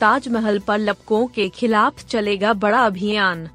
ताजमहल पर लपकों के खिलाफ चलेगा बड़ा अभियान।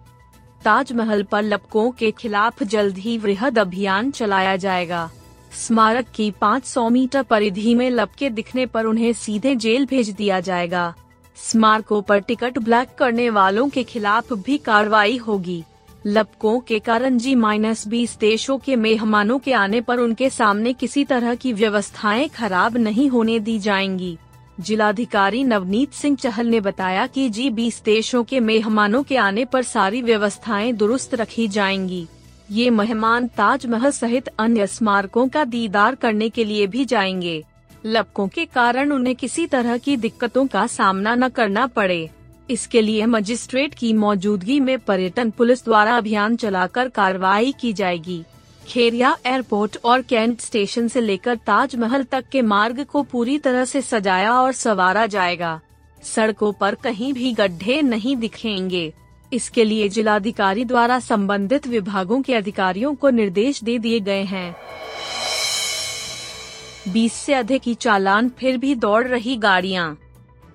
ताजमहल पर लपकों के खिलाफ जल्द ही वृहद अभियान चलाया जाएगा। स्मारक की 500 मीटर परिधि में लपके दिखने पर उन्हें सीधे जेल भेज दिया जाएगा। स्मारकों पर टिकट ब्लैक करने वालों के खिलाफ भी कार्रवाई होगी। लपकों के कारण जी माइनस बीस देशों के मेहमानों के आने पर उनके सामने किसी तरह की व्यवस्थाएँ खराब नहीं होने दी जाएँगी। जिलाधिकारी नवनीत सिंह चहल ने बताया कि जी बीस देशों के मेहमानों के आने पर सारी व्यवस्थाएँ दुरुस्त रखी जाएँगी। ये मेहमान ताजमहल सहित अन्य स्मारकों का दीदार करने के लिए भी जाएँगे। लपकों के कारण उन्हें किसी तरह की दिक्कतों का सामना न करना पड़े। इसके लिए मजिस्ट्रेट की मौजूदगी में पर्यटन पुलिस द्वारा अभियान चलाकर कार्रवाई की जाएगी। खेरिया एयरपोर्ट और कैंट स्टेशन से लेकर ताजमहल तक के मार्ग को पूरी तरह से सजाया और सवारा जाएगा। सड़कों पर कहीं भी गड्ढे नहीं दिखेंगे। इसके लिए जिलाधिकारी द्वारा संबंधित विभागों के अधिकारियों को निर्देश दे दिए गए हैं। 20 से अधिक की चालान फिर भी दौड़ रही गाड़ियाँ।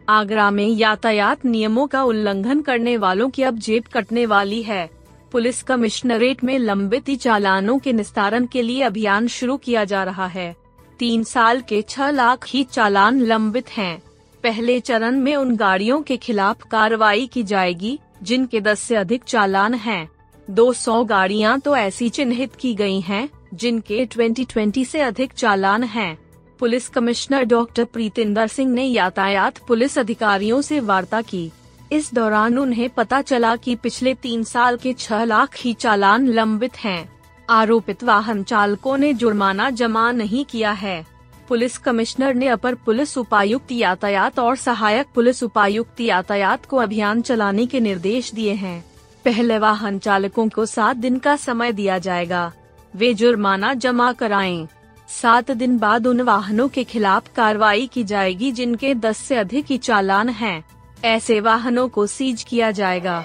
आगरा में यातायात नियमों का उल्लंघन करने वालों की अब जेब कटने वाली है। पुलिस कमिश्नरेट में लंबित चालानों के निस्तारण के लिए अभियान शुरू किया जा रहा है तीन साल के छह लाख ही चालान लंबित हैं। पहले चरण में उन गाड़ियों के खिलाफ कार्रवाई की जाएगी जिनके 10 से अधिक चालान हैं। 200 गाड़ियाँ तो ऐसी चिन्हित की गई हैं, जिनके 2020 से अधिक चालान हैं। Police commissioner doctor Preetinder Singh ने यातायात पुलिस अधिकारियों से वार्ता की इस दौरान उन्हें पता चला कि पिछले तीन साल के छह लाख ही चालान लंबित हैं। आरोपित वाहन चालकों ने जुर्माना जमा नहीं किया है पुलिस कमिश्नर ने अपर पुलिस उपायुक्त यातायात और सहायक पुलिस उपायुक्त यातायात को अभियान चलाने के निर्देश दिए हैं पहले वाहन चालकों को सात दिन का समय दिया जाएगा वे जुर्माना जमा कराएँ। सात दिन बाद उन वाहनों के खिलाफ कार्रवाई की जाएगी जिनके दस से अधिक ही चालान हैं। ऐसे वाहनों को सीज किया जाएगा।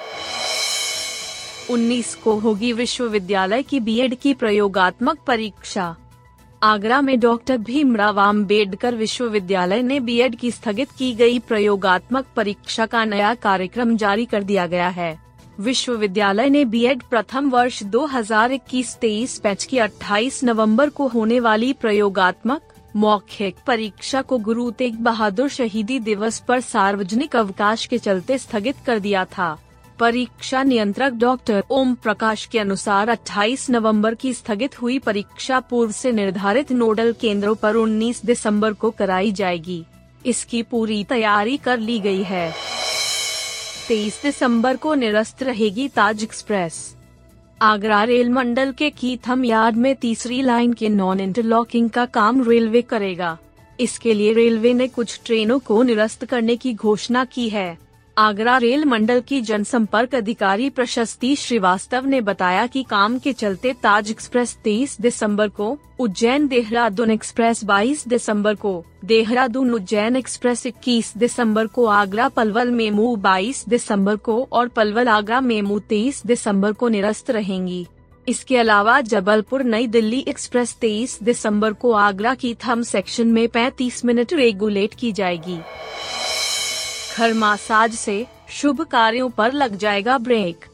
19 को होगी विश्वविद्यालय की बीएड की प्रयोगात्मक परीक्षा। आगरा में डॉक्टर भीमराव आम्बेडकर विश्वविद्यालय ने बीएड की स्थगित की गई प्रयोगात्मक परीक्षा का नया कार्यक्रम जारी कर दिया गया है। विश्वविद्यालय ने बीएड प्रथम वर्ष 2021-23 बैच की 28 नवंबर को होने वाली प्रयोगात्मक मौखिक परीक्षा को गुरु तेग बहादुर शहीदी दिवस पर सार्वजनिक अवकाश के चलते स्थगित कर दिया था। परीक्षा नियंत्रक डॉक्टर ओम प्रकाश के अनुसार 28 नवंबर की स्थगित हुई परीक्षा पूर्व से निर्धारित नोडल केंद्रों पर 19 दिसंबर को कराई जाएगी। इसकी पूरी तैयारी कर ली गई है। 23 दिसंबर को निरस्त रहेगी ताज एक्सप्रेस। आगरा रेल मंडल के कीथम यार्ड में तीसरी लाइन के नॉन इंटरलॉकिंग का काम रेलवे करेगा। इसके लिए रेलवे ने कुछ ट्रेनों को निरस्त करने की घोषणा की है। आगरा रेल मंडल की जनसंपर्क अधिकारी प्रशस्ति श्रीवास्तव ने बताया कि काम के चलते ताज एक्सप्रेस 23 दिसंबर को उज्जैन देहरादून एक्सप्रेस 22 दिसंबर को देहरादून उज्जैन एक्सप्रेस 21 दिसंबर को आगरा पलवल मेमू 22 दिसंबर को और पलवल आगरा मेमू 23 दिसंबर को निरस्त रहेंगी। इसके अलावा जबलपुर नई दिल्ली एक्सप्रेस 23 दिसंबर को आगरा की थम सेक्शन में 35 मिनट रेगुलेट की जाएगी। खरमासाज से शुभ कार्यों पर लग जाएगा ब्रेक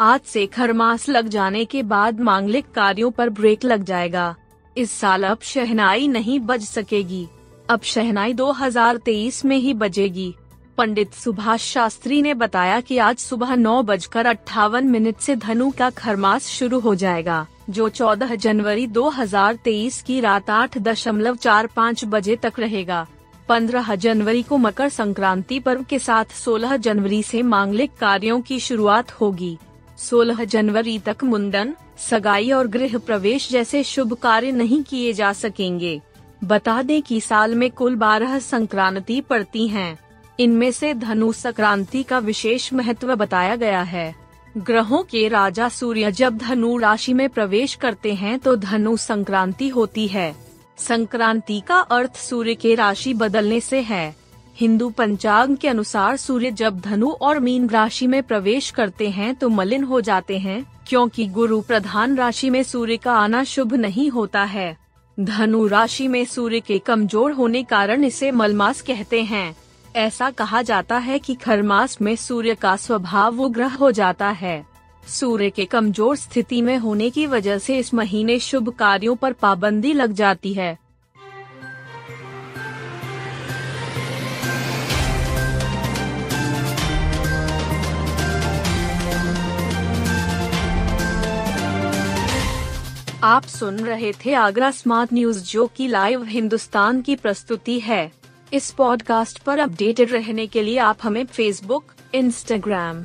आज से खरमास लग जाने के बाद मांगलिक कार्यों पर ब्रेक लग जाएगा. इस साल अब शहनाई नहीं बज सकेगी. अब शहनाई 2023 में ही बजेगी. पंडित सुभाष शास्त्री ने बताया कि आज सुबह नौ बजकर अट्ठावन मिनट से धनु का खरमास शुरू हो जाएगा, जो 14 जनवरी 2023 की रात आठ दशमलव चार पाँच बजे तक रहेगा। 15 जनवरी को मकर संक्रांति पर्व के साथ 16 जनवरी से मांगलिक कार्यों की शुरुआत होगी। 16 जनवरी तक मुंडन, सगाई और गृह प्रवेश जैसे शुभ कार्य नहीं किए जा सकेंगे। बता दें कि साल में कुल बारह संक्रांति पड़ती हैं। इनमें से धनु संक्रांति का विशेष महत्व बताया गया है। ग्रहों के राजा सूर्य जब धनु राशि में प्रवेश करते हैं तो धनु संक्रांति होती है। संक्रांति का अर्थ सूर्य के राशि बदलने से है। हिंदू पंचांग के अनुसार सूर्य जब धनु और मीन राशि में प्रवेश करते हैं तो मलिन हो जाते हैं, क्योंकि गुरु प्रधान राशि में सूर्य का आना शुभ नहीं होता है। धनु राशि में सूर्य के कमज़ोर होने कारण इसे मलमास कहते हैं। ऐसा कहा जाता है कि खरमास में सूर्य का स्वभाव उग्रह हो जाता है। सूर्य के कमज़ोर स्थिति में होने की वजह से इस महीने शुभ कार्यों पर पाबंदी लग जाती है। आप सुन रहे थे आगरा स्मार्ट न्यूज़, जो की लाइव हिंदुस्तान की प्रस्तुति है। इस पॉडकास्ट पर अपडेटेड रहने के लिए आप हमें फेसबुक इंस्टाग्राम